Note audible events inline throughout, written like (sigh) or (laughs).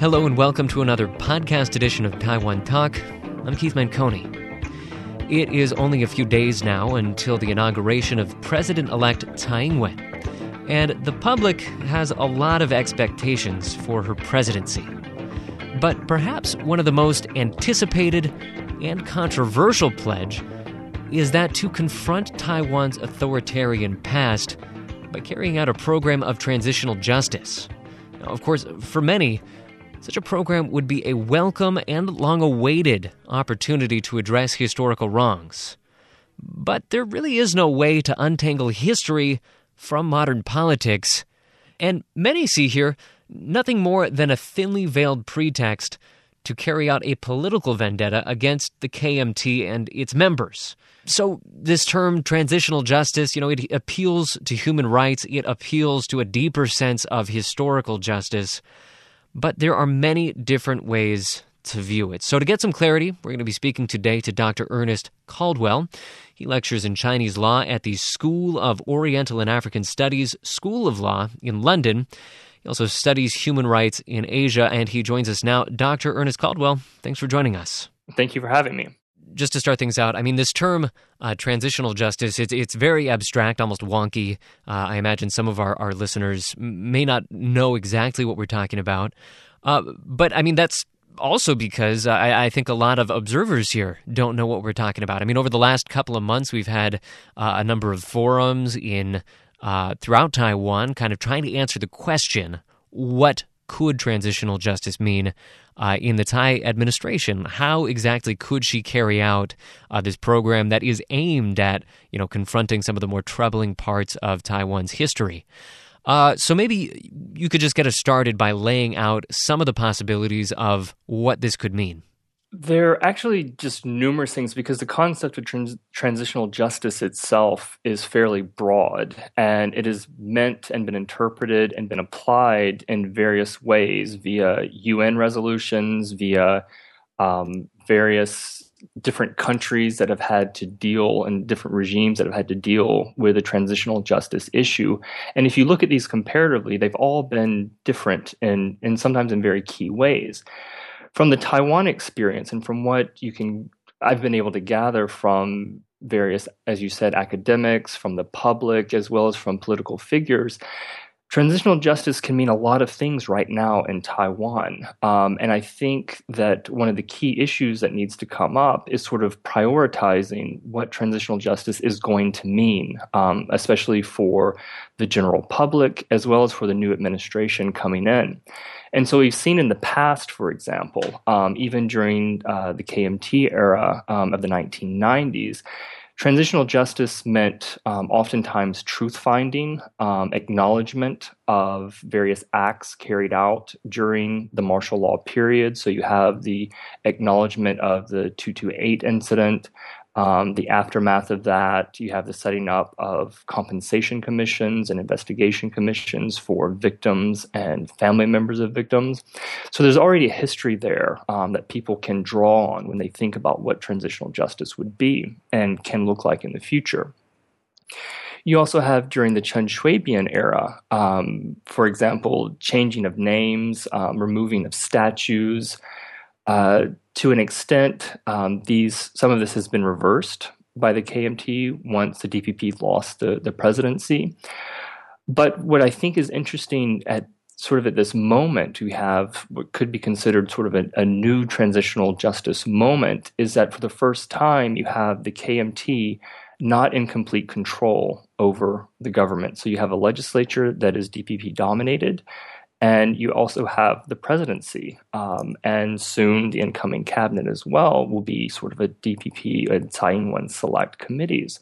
Hello and welcome to another podcast edition of Taiwan Talk. I'm Keith Menconi. It is only a few days now until the inauguration of President elect Tsai Ing wen, and the public has a lot of expectations for her presidency. But perhaps one of the most anticipated and controversial pledge is that to confront Taiwan's authoritarian past by carrying out a program of transitional justice. Now, of course, for many, such a program would be a welcome and long awaited opportunity to address historical wrongs. But there really is no way to untangle history from modern politics, and many see here nothing more than a thinly veiled pretext to carry out a political vendetta against the KMT and its members. So, this term transitional justice, you know, it appeals to human rights, it appeals to a deeper sense of historical justice but there are many different ways to view it. So, to get some clarity, we're going to be speaking today to Dr. Ernest Caldwell. He lectures in Chinese law at the School of Oriental and African Studies School of Law in London. He also studies human rights in Asia, and he joins us now. Dr. Ernest Caldwell, thanks for joining us. Thank you for having me just to start things out, I mean, this term uh, transitional justice, it's, it's very abstract, almost wonky. Uh, I imagine some of our, our listeners may not know exactly what we're talking about. Uh, but I mean, that's also because I, I, think a lot of observers here don't know what we're talking about. I mean, over the last couple of months, we've had uh, a number of forums in uh, throughout Taiwan kind of trying to answer the question what could transitional justice mean uh, in the Tsai administration? How exactly could she carry out uh, this program that is aimed at, you know, confronting some of the more troubling parts of Taiwan's history? Uh, so maybe you could just get us started by laying out some of the possibilities of what this could mean. There are actually just numerous things because the concept of trans- transitional justice itself is fairly broad and it is meant and been interpreted and been applied in various ways via UN resolutions, via um, various different countries that have had to deal and different regimes that have had to deal with a transitional justice issue. And if you look at these comparatively, they've all been different and, and sometimes in very key ways from the Taiwan experience and from what you can I've been able to gather from various, as you said, academics, from the public, as well as from political figures, transitional justice can mean a lot of things right now in Taiwan. Um, and I think that one of the key issues that needs to come up is sort of prioritizing what transitional justice is going to mean, um, especially for the general public as well as for the new administration coming in. And so we've seen in the past, for example, um, even during uh, the KMT era um, of the 1990s, transitional justice meant um, oftentimes truth finding, um, acknowledgement of various acts carried out during the martial law period. So you have the acknowledgement of the 228 incident, um, the aftermath of that, you have the setting up of compensation commissions and investigation commissions for victims and family members of victims. So there's already a history there um, that people can draw on when they think about what transitional justice would be and can look like in the future. You also have during the Chen Shui-bian era, um, for example, changing of names, um, removing of statues, uh, to an extent, um, these some of this has been reversed by the KMT once the DPP lost the, the presidency. But what I think is interesting at sort of at this moment, we have what could be considered sort of a, a new transitional justice moment is that for the first time, you have the KMT not in complete control over the government. So you have a legislature that is DPP dominated and you also have the presidency, um, and soon the incoming cabinet as well will be sort of a DPP and Tsai Ing-wen select committees.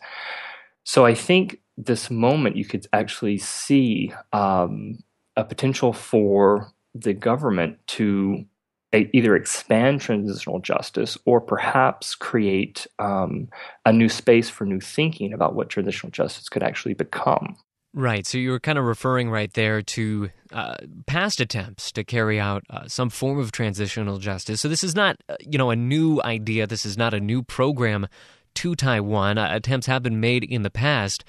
So I think this moment you could actually see um, a potential for the government to either expand transitional justice or perhaps create um, a new space for new thinking about what transitional justice could actually become. Right. So you were kind of referring right there to uh, past attempts to carry out uh, some form of transitional justice. So this is not, uh, you know, a new idea. This is not a new program to Taiwan. Uh, attempts have been made in the past.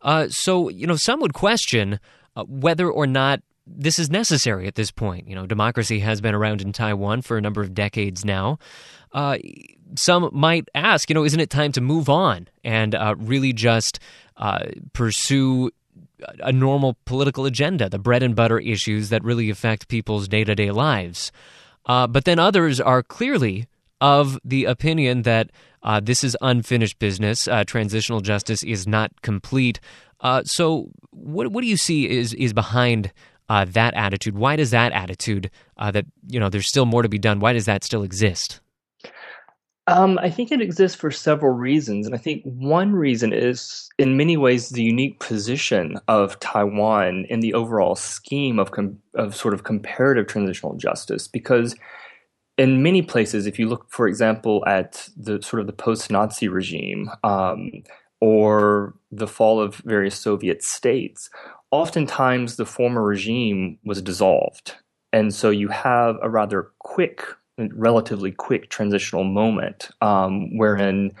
Uh, so you know, some would question uh, whether or not this is necessary at this point. You know, democracy has been around in Taiwan for a number of decades now. Some might ask, you know, isn't it time to move on and really just pursue a normal political agenda, the bread and butter issues that really affect people's day to day lives? Uh, but then others are clearly of the opinion that uh, this is unfinished business. Uh, transitional justice is not complete. Uh, so, what what do you see is is behind uh, that attitude? Why does that attitude uh, that you know there's still more to be done? Why does that still exist? Um, I think it exists for several reasons, and I think one reason is, in many ways, the unique position of Taiwan in the overall scheme of com- of sort of comparative transitional justice, because in many places, if you look, for example, at the sort of the post-Nazi regime um, or the fall of various Soviet states, oftentimes the former regime was dissolved, and so you have a rather quick relatively quick transitional moment um, wherein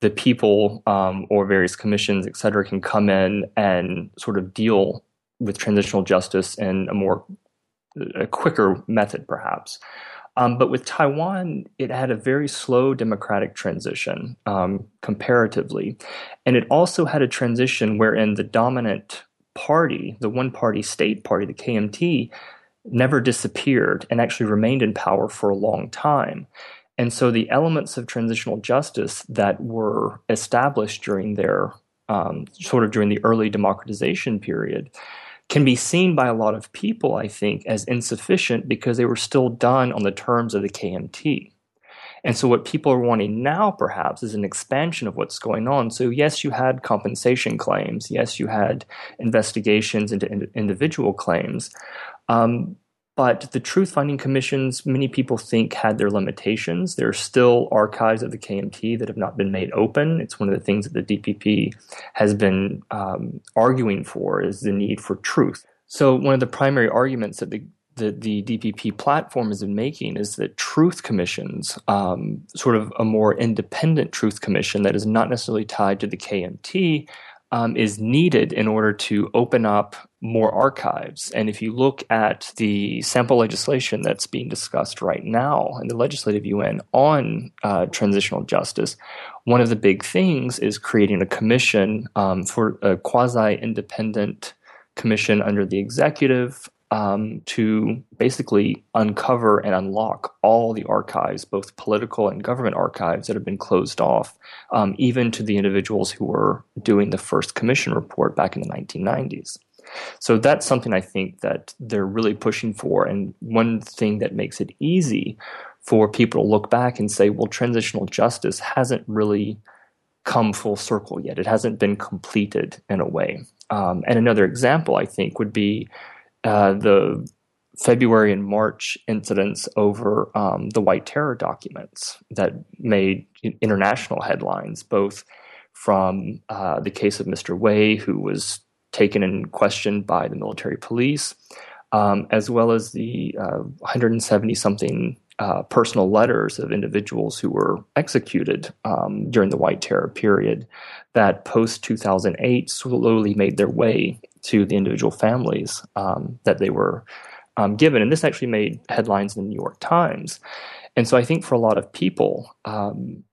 the people um, or various commissions, et cetera, can come in and sort of deal with transitional justice in a more a quicker method, perhaps. Um, but with Taiwan, it had a very slow democratic transition um, comparatively. And it also had a transition wherein the dominant party, the one party state party, the KMT, never disappeared and actually remained in power for a long time. And so the elements of transitional justice that were established during their um, sort of during the early democratization period can be seen by a lot of people, I think, as insufficient because they were still done on the terms of the KMT. And so, what people are wanting now, perhaps, is an expansion of what's going on. So, yes, you had compensation claims. Yes, you had investigations into ind- individual claims. Um, but the truth finding commissions, many people think, had their limitations. There are still archives of the KMT that have not been made open. It's one of the things that the DPP has been um, arguing for is the need for truth. So one of the primary arguments that the that the DPP platform has been making is that truth commissions, um, sort of a more independent truth commission that is not necessarily tied to the KMT, um, is needed in order to open up more archives. And if you look at the sample legislation that's being discussed right now in the Legislative Yuan on uh, transitional justice, one of the big things is creating a commission um, for a quasi independent commission under the executive um, to basically uncover and unlock all the archives, both political and government archives, that have been closed off, um, even to the individuals who were doing the first commission report back in the 1990s. So that's something I think that they're really pushing for. And one thing that makes it easy for people to look back and say, well, transitional justice hasn't really come full circle yet. It hasn't been completed in a way. Um, and another example, I think, would be uh, the February and March incidents over um, the White Terror documents that made international headlines, both from uh, the case of Mr. Wei, who was taken and questioned by the military police, um, as well as the 170 uh, something uh, personal letters of individuals who were executed um, during the White Terror period that post 2008 slowly made their way to the individual families um, that they were um, given. And this actually made headlines in the New York Times. And so I think for a lot of people, um,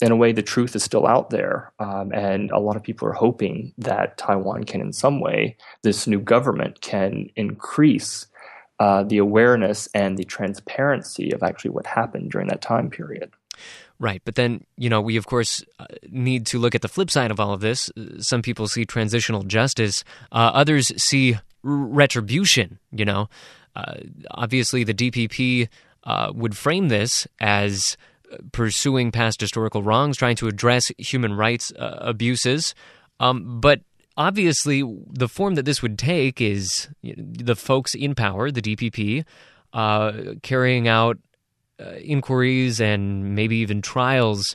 in a way, the truth is still out there. Um, and a lot of people are hoping that Taiwan can, in some way, this new government can increase uh, the awareness and the transparency of actually what happened during that time period. Right. But then, you know, we of course uh, need to look at the flip side of all of this. Some people see transitional justice, uh, others see retribution, you know. Uh, obviously, the DPP uh, would frame this as pursuing past historical wrongs, trying to address human rights uh, abuses. Um, but obviously, the form that this would take is the folks in power, the DPP, uh, carrying out uh, inquiries and maybe even trials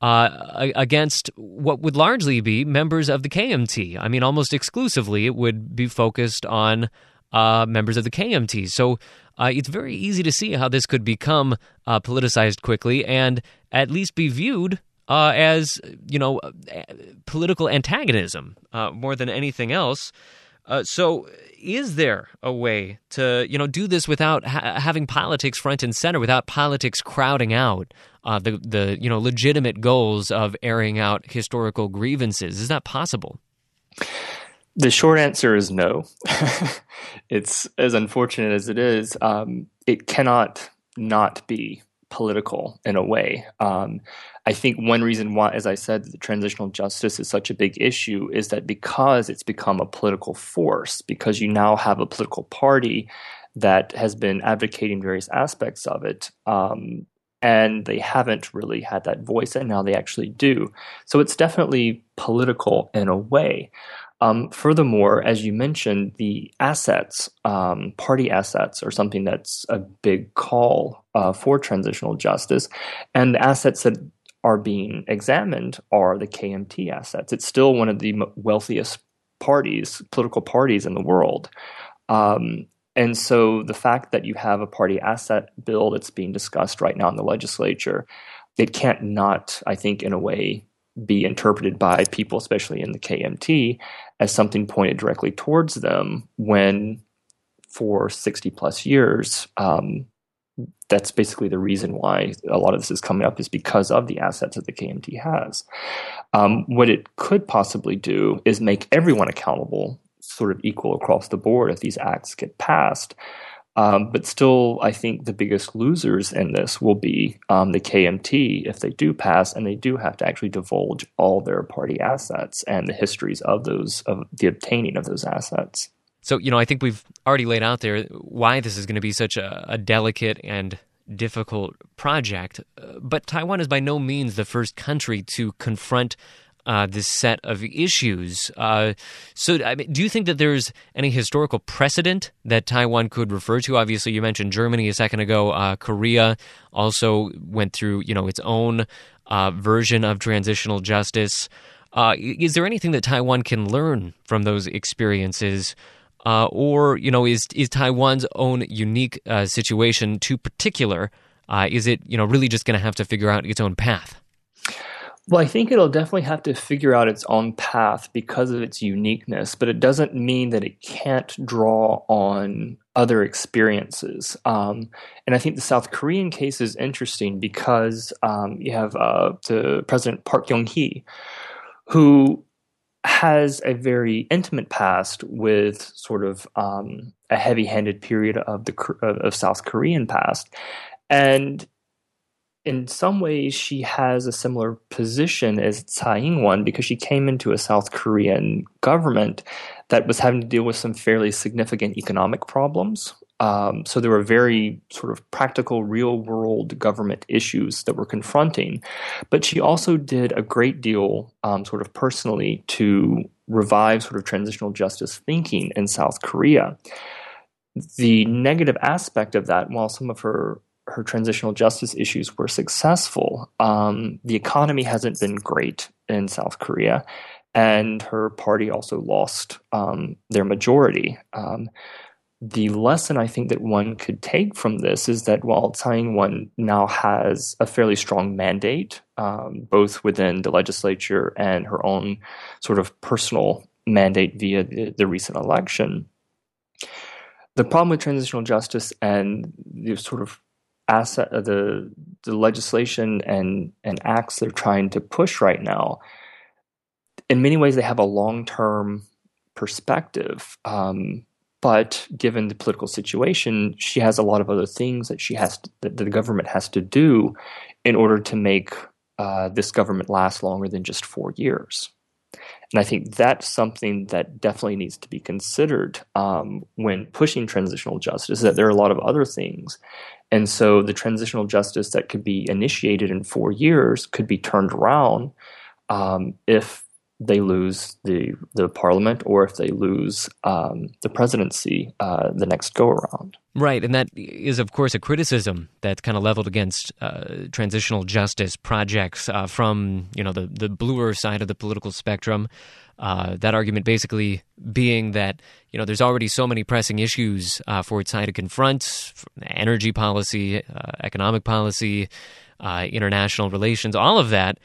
uh, against what would largely be members of the KMT. I mean, almost exclusively, it would be focused on uh, members of the KMT. So uh, it's very easy to see how this could become uh, politicized quickly and at least be viewed uh, as, you know, political antagonism more than anything else. Uh, so, is there a way to you know do this without ha- having politics front and center, without politics crowding out uh, the the you know legitimate goals of airing out historical grievances? Is that possible? The short answer is no. (laughs) it's as unfortunate as it is. Um, it cannot not be political in a way. Um, I think one reason why, as I said, the transitional justice is such a big issue is that because it's become a political force, because you now have a political party that has been advocating various aspects of it. Um, and they haven't really had that voice, and now they actually do. So it's definitely political in a way. Um, furthermore, as you mentioned, the assets, um, party assets, are something that's a big call uh, for transitional justice. And the assets that are being examined are the KMT assets. It's still one of the wealthiest parties, political parties in the world. Um, and so the fact that you have a party asset bill that's being discussed right now in the legislature, it can't not, I think, in a way, be interpreted by people, especially in the KMT, as something pointed directly towards them when for 60 plus years, um, that's basically the reason why a lot of this is coming up is because of the assets that the KMT has. Um, what it could possibly do is make everyone accountable, sort of equal across the board if these acts get passed. Um, but still, I think the biggest losers in this will be um, the KMT if they do pass, and they do have to actually divulge all their party assets and the histories of those of the obtaining of those assets. So, you know, I think we've already laid out there why this is going to be such a, a delicate and difficult project. But Taiwan is by no means the first country to confront uh, this set of issues. Uh, so, I mean, do you think that there's any historical precedent that Taiwan could refer to? Obviously, you mentioned Germany a second ago. Uh, Korea also went through, you know, its own uh, version of transitional justice. Uh, is there anything that Taiwan can learn from those experiences? Or you know, is is Taiwan's own unique situation too particular? is it you know really just going to have to figure out its own path? Well, I think it'll definitely have to figure out its own path because of its uniqueness, but it doesn't mean that it can't draw on other experiences. Um, and I think the South Korean case is interesting because um, you have uh, the President Park Geun Hye, who has a very intimate past with sort of um, a heavy-handed period of the of South Korean past, and in some ways, she has a similar position as Tsai Ing-wen because she came into a South Korean government that was having to deal with some fairly significant economic problems. Um, so there were very sort of practical, real world government issues that were confronting. But she also did a great deal, um, sort of personally, to revive sort of transitional justice thinking in South Korea. The negative aspect of that, while some of her her transitional justice issues were successful. Um, the economy hasn't been great in South Korea, and her party also lost um, their majority. Um, the lesson I think that one could take from this is that while Tsai Ing-wen now has a fairly strong mandate, um, both within the legislature and her own sort of personal mandate via the, the recent election, the problem with transitional justice and the sort of asset uh, the the legislation and and acts they're trying to push right now in many ways they have a long-term perspective. Um, but given the political situation she has a lot of other things that she has to, that the government has to do in order to make uh, this government last longer than just four years and I think that's something that definitely needs to be considered um, when pushing transitional justice. That there are a lot of other things and so the transitional justice that could be initiated in four years could be turned around um, if they lose the the parliament or if they lose um, the presidency uh, the next go around. Right, and that is of course a criticism that's kind of leveled against uh, transitional justice projects uh, from you know the the bluer side of the political spectrum. Uh, that argument basically being that you know there's already so many pressing issues uh, for its side to confront: energy policy, uh, economic policy, international relations, all of that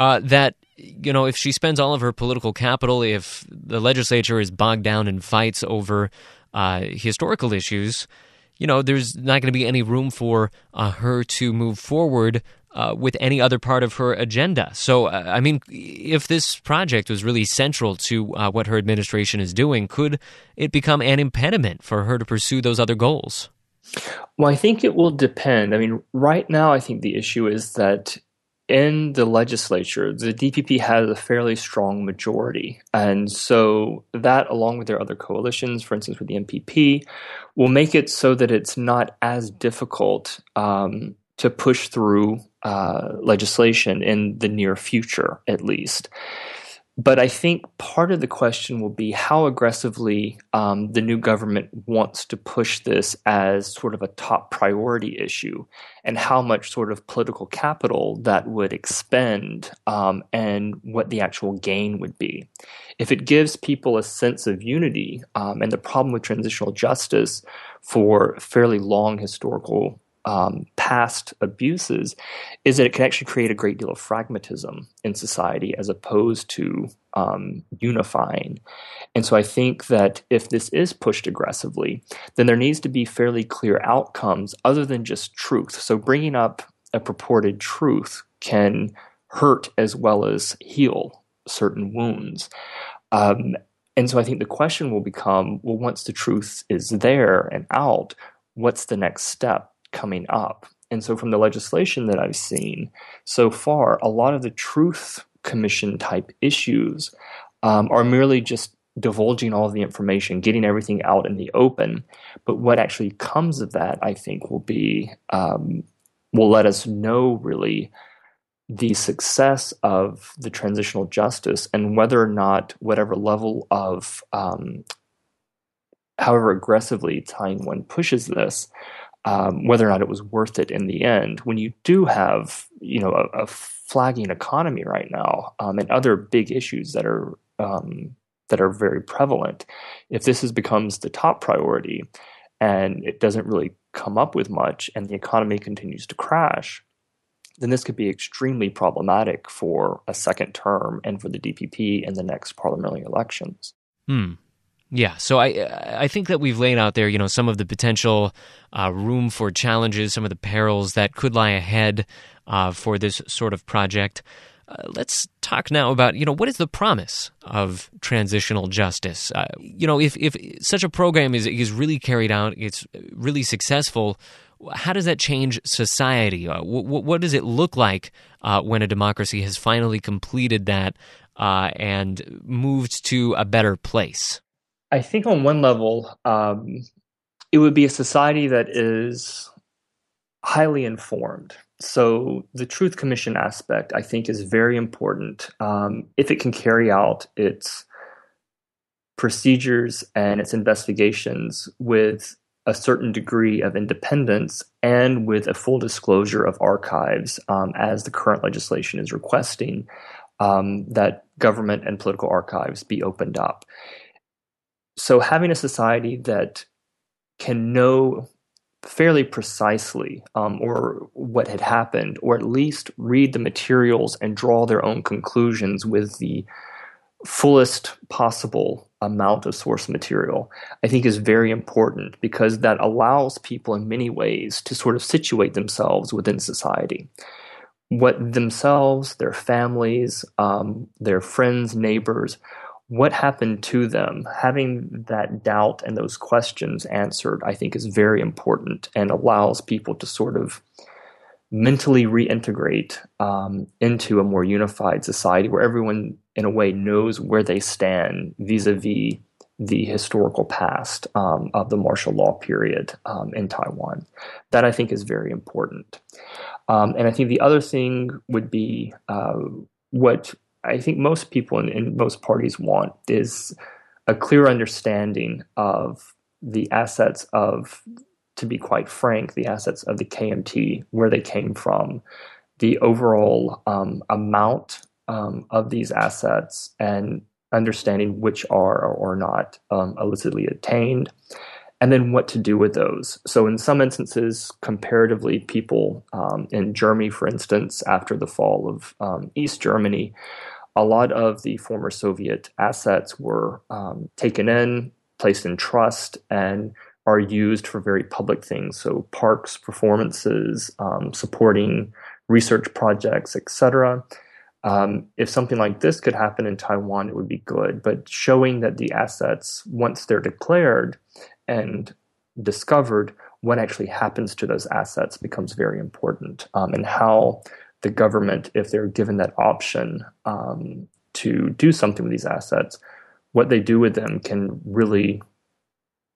Uh, that you know, if she spends all of her political capital, if the legislature is bogged down in fights over uh, historical issues, you know, there's not going to be any room for uh, her to move forward uh, with any other part of her agenda. So, uh, I mean, if this project was really central to uh, what her administration is doing, could it become an impediment for her to pursue those other goals? Well, I think it will depend. I mean, right now, I think the issue is that in the legislature, the DPP has a fairly strong majority. And so that, along with their other coalitions, for instance, with the NPP, will make it so that it's not as difficult um, to push through uh, legislation in the near future, at least. But I think part of the question will be how aggressively um, the new government wants to push this as sort of a top priority issue, and how much sort of political capital that would expend, um, and what the actual gain would be. If it gives people a sense of unity, um, and the problem with transitional justice for fairly long historical um, past abuses is that it can actually create a great deal of pragmatism in society as opposed to um, unifying. And so I think that if this is pushed aggressively, then there needs to be fairly clear outcomes other than just truth. So bringing up a purported truth can hurt as well as heal certain wounds. Um, and so I think the question will become well, once the truth is there and out, what's the next step? Coming up. And so, from the legislation that I've seen so far, a lot of the truth commission type issues um, are merely just divulging all of the information, getting everything out in the open. But what actually comes of that, I think, will be um, will let us know really the success of the transitional justice and whether or not whatever level of um, however aggressively Tsai Ing-wen pushes this, um, whether or not it was worth it in the end. When you do have, you know, a, a flagging economy right now um, and other big issues that are um, that are very prevalent, if this is, becomes the top priority and it doesn't really come up with much, and the economy continues to crash, then this could be extremely problematic for a second term and for the DPP in the next parliamentary elections. Hmm. Yeah, so I I think that we've laid out there, you know, some of the potential uh, room for challenges, some of the perils that could lie ahead uh, for this sort of project. Uh, let's talk now about you know what is the promise of transitional justice. Uh, you know, if if such a program is is really carried out, it's really successful. How does that change society? Uh, what, what does it look like uh, when a democracy has finally completed that and moved to a better place? I think on one level, um, it would be a society that is highly informed. So the Truth Commission aspect, I think, is very important um, if it can carry out its procedures and its investigations with a certain degree of independence and with a full disclosure of archives, um, as the current legislation is requesting, um, that government and political archives be opened up so having a society that can know fairly precisely um, or what had happened or at least read the materials and draw their own conclusions with the fullest possible amount of source material i think is very important because that allows people in many ways to sort of situate themselves within society. What themselves their families um, their friends neighbors what happened to them, having that doubt and those questions answered, I think is very important and allows people to sort of mentally reintegrate um, into a more unified society where everyone, in a way, knows where they stand vis a vis the historical past um, of the martial law period um, in Taiwan. That I think is very important. Um, and I think the other thing would be uh, what I think most people in, in most parties want is a clear understanding of the assets of, to be quite frank, the assets of the KMT, where they came from, the overall um, amount um, of these assets, and understanding which are or are not um, illicitly obtained, and then what to do with those. So, in some instances, comparatively, people um, in Germany, for instance, after the fall of um, East Germany, a lot of the former Soviet assets were um, taken in, placed in trust, and are used for very public things. So, parks, performances, um, supporting research projects, etc. Um, if something like this could happen in Taiwan, it would be good. But showing that the assets, once they're declared and discovered, what actually happens to those assets becomes very important. Um, and how the government, if they're given that option um, to do something with these assets, what they do with them can really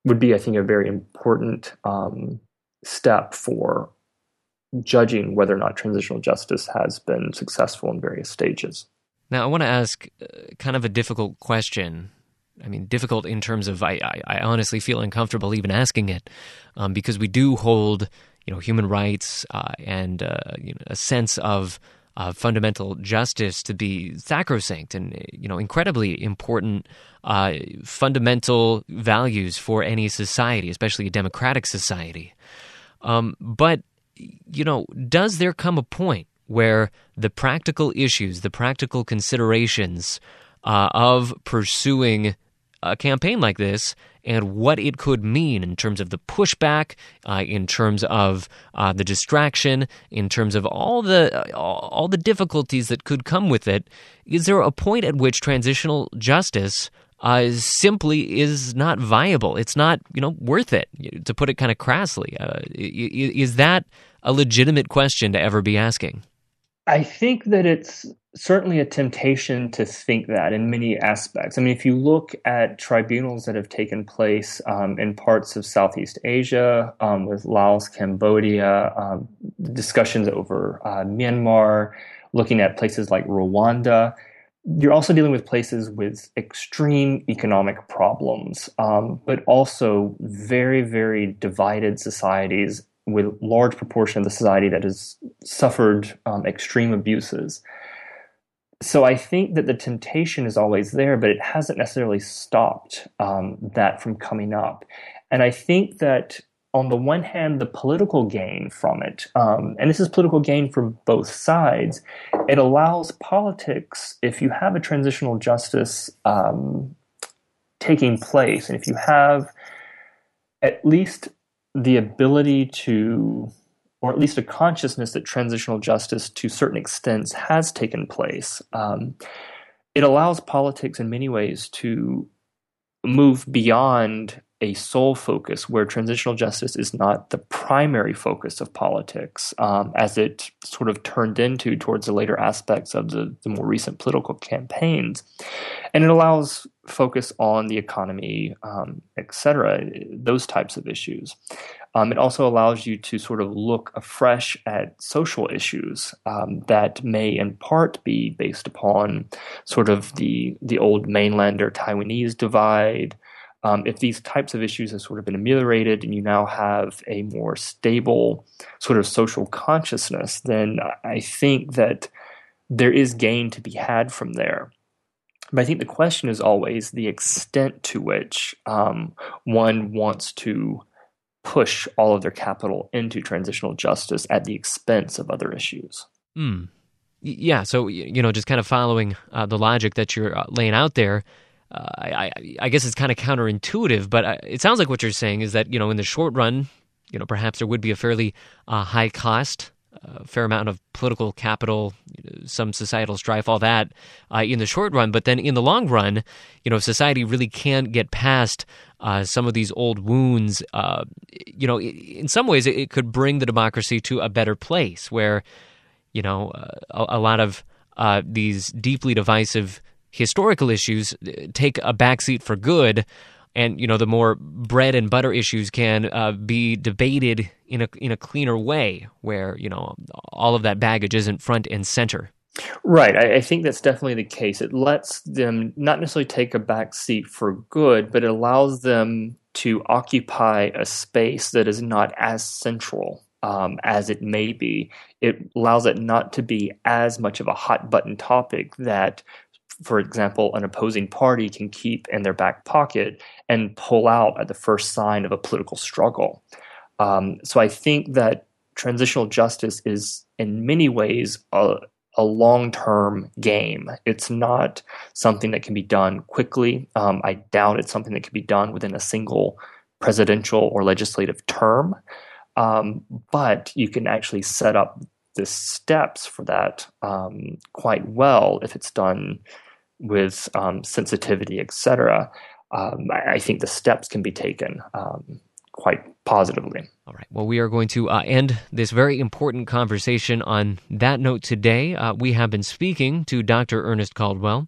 would be, I think, a very important um, step for judging whether or not transitional justice has been successful in various stages. Now, I want to ask uh, kind of a difficult question. I mean, difficult in terms of I, I, I honestly feel uncomfortable even asking it um, because we do hold, you know, human rights uh, and uh, you know, a sense of uh, fundamental justice to be sacrosanct and you know incredibly important uh, fundamental values for any society, especially a democratic society. Um, but you know, does there come a point where the practical issues, the practical considerations uh, of pursuing a campaign like this and what it could mean in terms of the pushback, uh, in terms of uh, the distraction, in terms of all the all the difficulties that could come with it. Is there a point at which transitional justice uh, simply is not viable. It's not, you know, worth it, to put it kind of crassly. Uh, is that a legitimate question to ever be asking? I think that it's certainly a temptation to think that in many aspects. I mean, if you look at tribunals that have taken place um, in parts of Southeast Asia, um, with Laos, Cambodia, um, discussions over uh, Myanmar, looking at places like Rwanda, you're also dealing with places with extreme economic problems, um, but also very, very divided societies with large proportion of the society that has suffered um, extreme abuses. So I think that the temptation is always there, but it hasn't necessarily stopped um, that from coming up. And I think that on the one hand, the political gain from it, um, and this is political gain from both sides, it allows politics, if you have a transitional justice um, taking place, and if you have at least the ability to, or at least a consciousness that transitional justice to certain extents has taken place, um, it allows politics in many ways to move beyond a sole focus where transitional justice is not the primary focus of politics, um, as it sort of turned into towards the later aspects of the, the more recent political campaigns. And it allows focus on the economy, um, et cetera, those types of issues. Um, it also allows you to sort of look afresh at social issues um, that may, in part, be based upon sort of the the old mainland or Taiwanese divide, um, if these types of issues have sort of been ameliorated and you now have a more stable sort of social consciousness, then I think that there is gain to be had from there. But I think the question is always the extent to which um, one wants to push all of their capital into transitional justice at the expense of other issues. Mm. Yeah, so you know, just kind of following uh, the logic that you're uh, laying out there, uh, I, I, guess it's kind of counterintuitive, but uh, it sounds like what you're saying is that you know in the short run, you know perhaps there would be a fairly uh, high cost, a uh, fair amount of political capital, some societal strife, all that uh, in the short run. But then in the long run, you know, if society really can't get past uh, some of these old wounds. you know, in some ways, it, could bring the democracy to a better place where, you know, a, a lot of these deeply divisive historical issues uh, take a backseat for good, and you know the more bread and butter issues can uh, be debated in a in a cleaner way, where you know all of that baggage isn't front and center. Right. I, I, think that's definitely the case. It lets them not necessarily take a back seat for good, but it allows them to occupy a space that is not as central um, as it may be. It allows it not to be as much of a hot button topic that for example, an opposing party can keep in their back pocket and pull out at the first sign of a political struggle. Um, so I think that transitional justice is, in many ways, a, a long term game. It's not something that can be done quickly. Um, I doubt it's something that can be done within a single presidential or legislative term. Um, but you can actually set up the steps for that um, quite well if it's done with um, sensitivity, etc. Um, I, I, think the steps can be taken um, quite positively. All right. Well, we are going to uh, end this very important conversation on that note today. Uh, we have been speaking to Dr. Ernest Caldwell.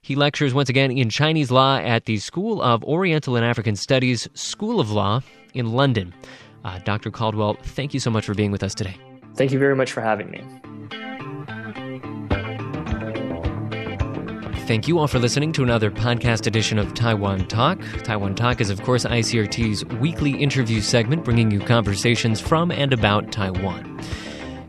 He lectures once again in Chinese law at the School of Oriental and African Studies School of Law in London. Uh, Dr. Caldwell, thank you so much for being with us today. Thank you very much for having me. Thank you all for listening to another podcast edition of Taiwan Talk. Taiwan Talk is, of course, ICRT's weekly interview segment bringing you conversations from and about Taiwan.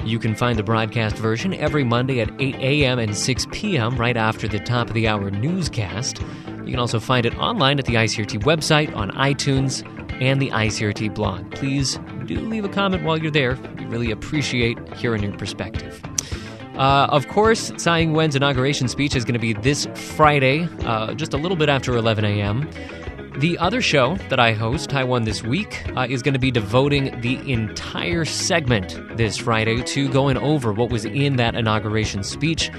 You can find the broadcast version every Monday at 8 a.m. and 6 p.m. right after the top of the hour newscast. You can also find it online at the ICRT website, on iTunes, and the ICRT blog. Please do leave a comment while you're there. We really appreciate hearing your perspective. Uh, of course, Tsai Ing wen's inauguration speech is going to be this Friday, uh, just a little bit after 11 a.m. The other show that I host, Taiwan This Week, uh, is going to be devoting the entire segment this Friday to going over what was in that inauguration speech.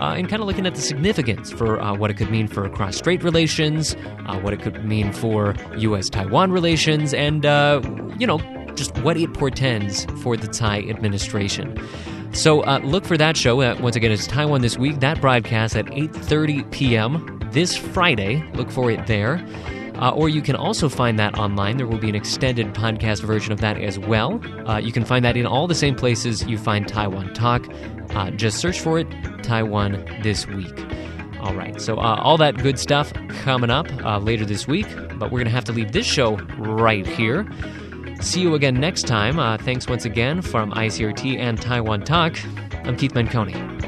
Uh, and kind of looking at the significance for uh, what it could mean for cross strait relations, uh, what it could mean for U.S. Taiwan relations, and, uh, you know, just what it portends for the Tsai administration. So uh, look for that show. Uh, once again, it's Taiwan This Week. That broadcast at 8.30 p.m. this Friday. Look for it there. Uh, or you can also find that online. There will be an extended podcast version of that as well. Uh, you can find that in all the same places you find Taiwan Talk. Uh, just search for it, Taiwan This Week. All right, so uh, all that good stuff coming up later this week, but we're going to have to leave this show right here. See you again next time. Uh, thanks once again from ICRT and Taiwan Talk. I'm Keith Menconi.